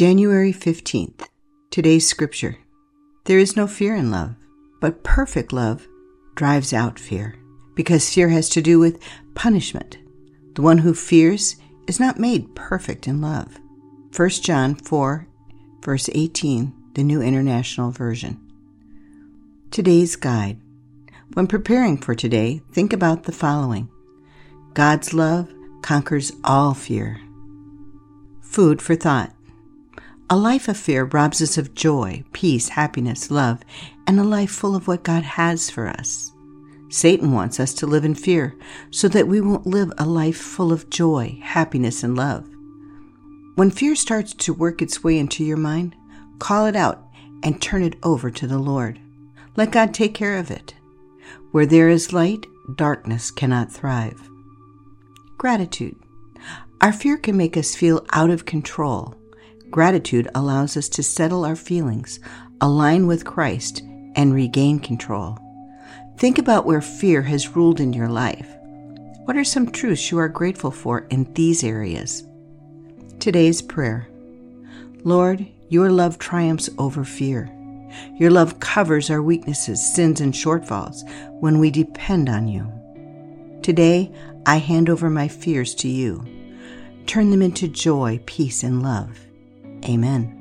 January 15th. Today's scripture. There is no fear in love, but perfect love drives out fear, because fear has to do with punishment. The one who fears is not made perfect in love. 1 John 4, verse 18, the New International Version. Today's guide. When preparing for today, think about the following God's love conquers all fear. Food for thought. A life of fear robs us of joy, peace, happiness, love, and a life full of what God has for us. Satan wants us to live in fear so that we won't live a life full of joy, happiness, and love. When fear starts to work its way into your mind, call it out and turn it over to the Lord. Let God take care of it. Where there is light, darkness cannot thrive. Gratitude. Our fear can make us feel out of control Gratitude allows us to settle our feelings, align with Christ, and regain control. Think about where fear has ruled in your life. What are some truths you are grateful for in these areas? Today's prayer Lord, your love triumphs over fear. Your love covers our weaknesses, sins, and shortfalls when we depend on you. Today, I hand over my fears to you. Turn them into joy, peace, and love. Amen.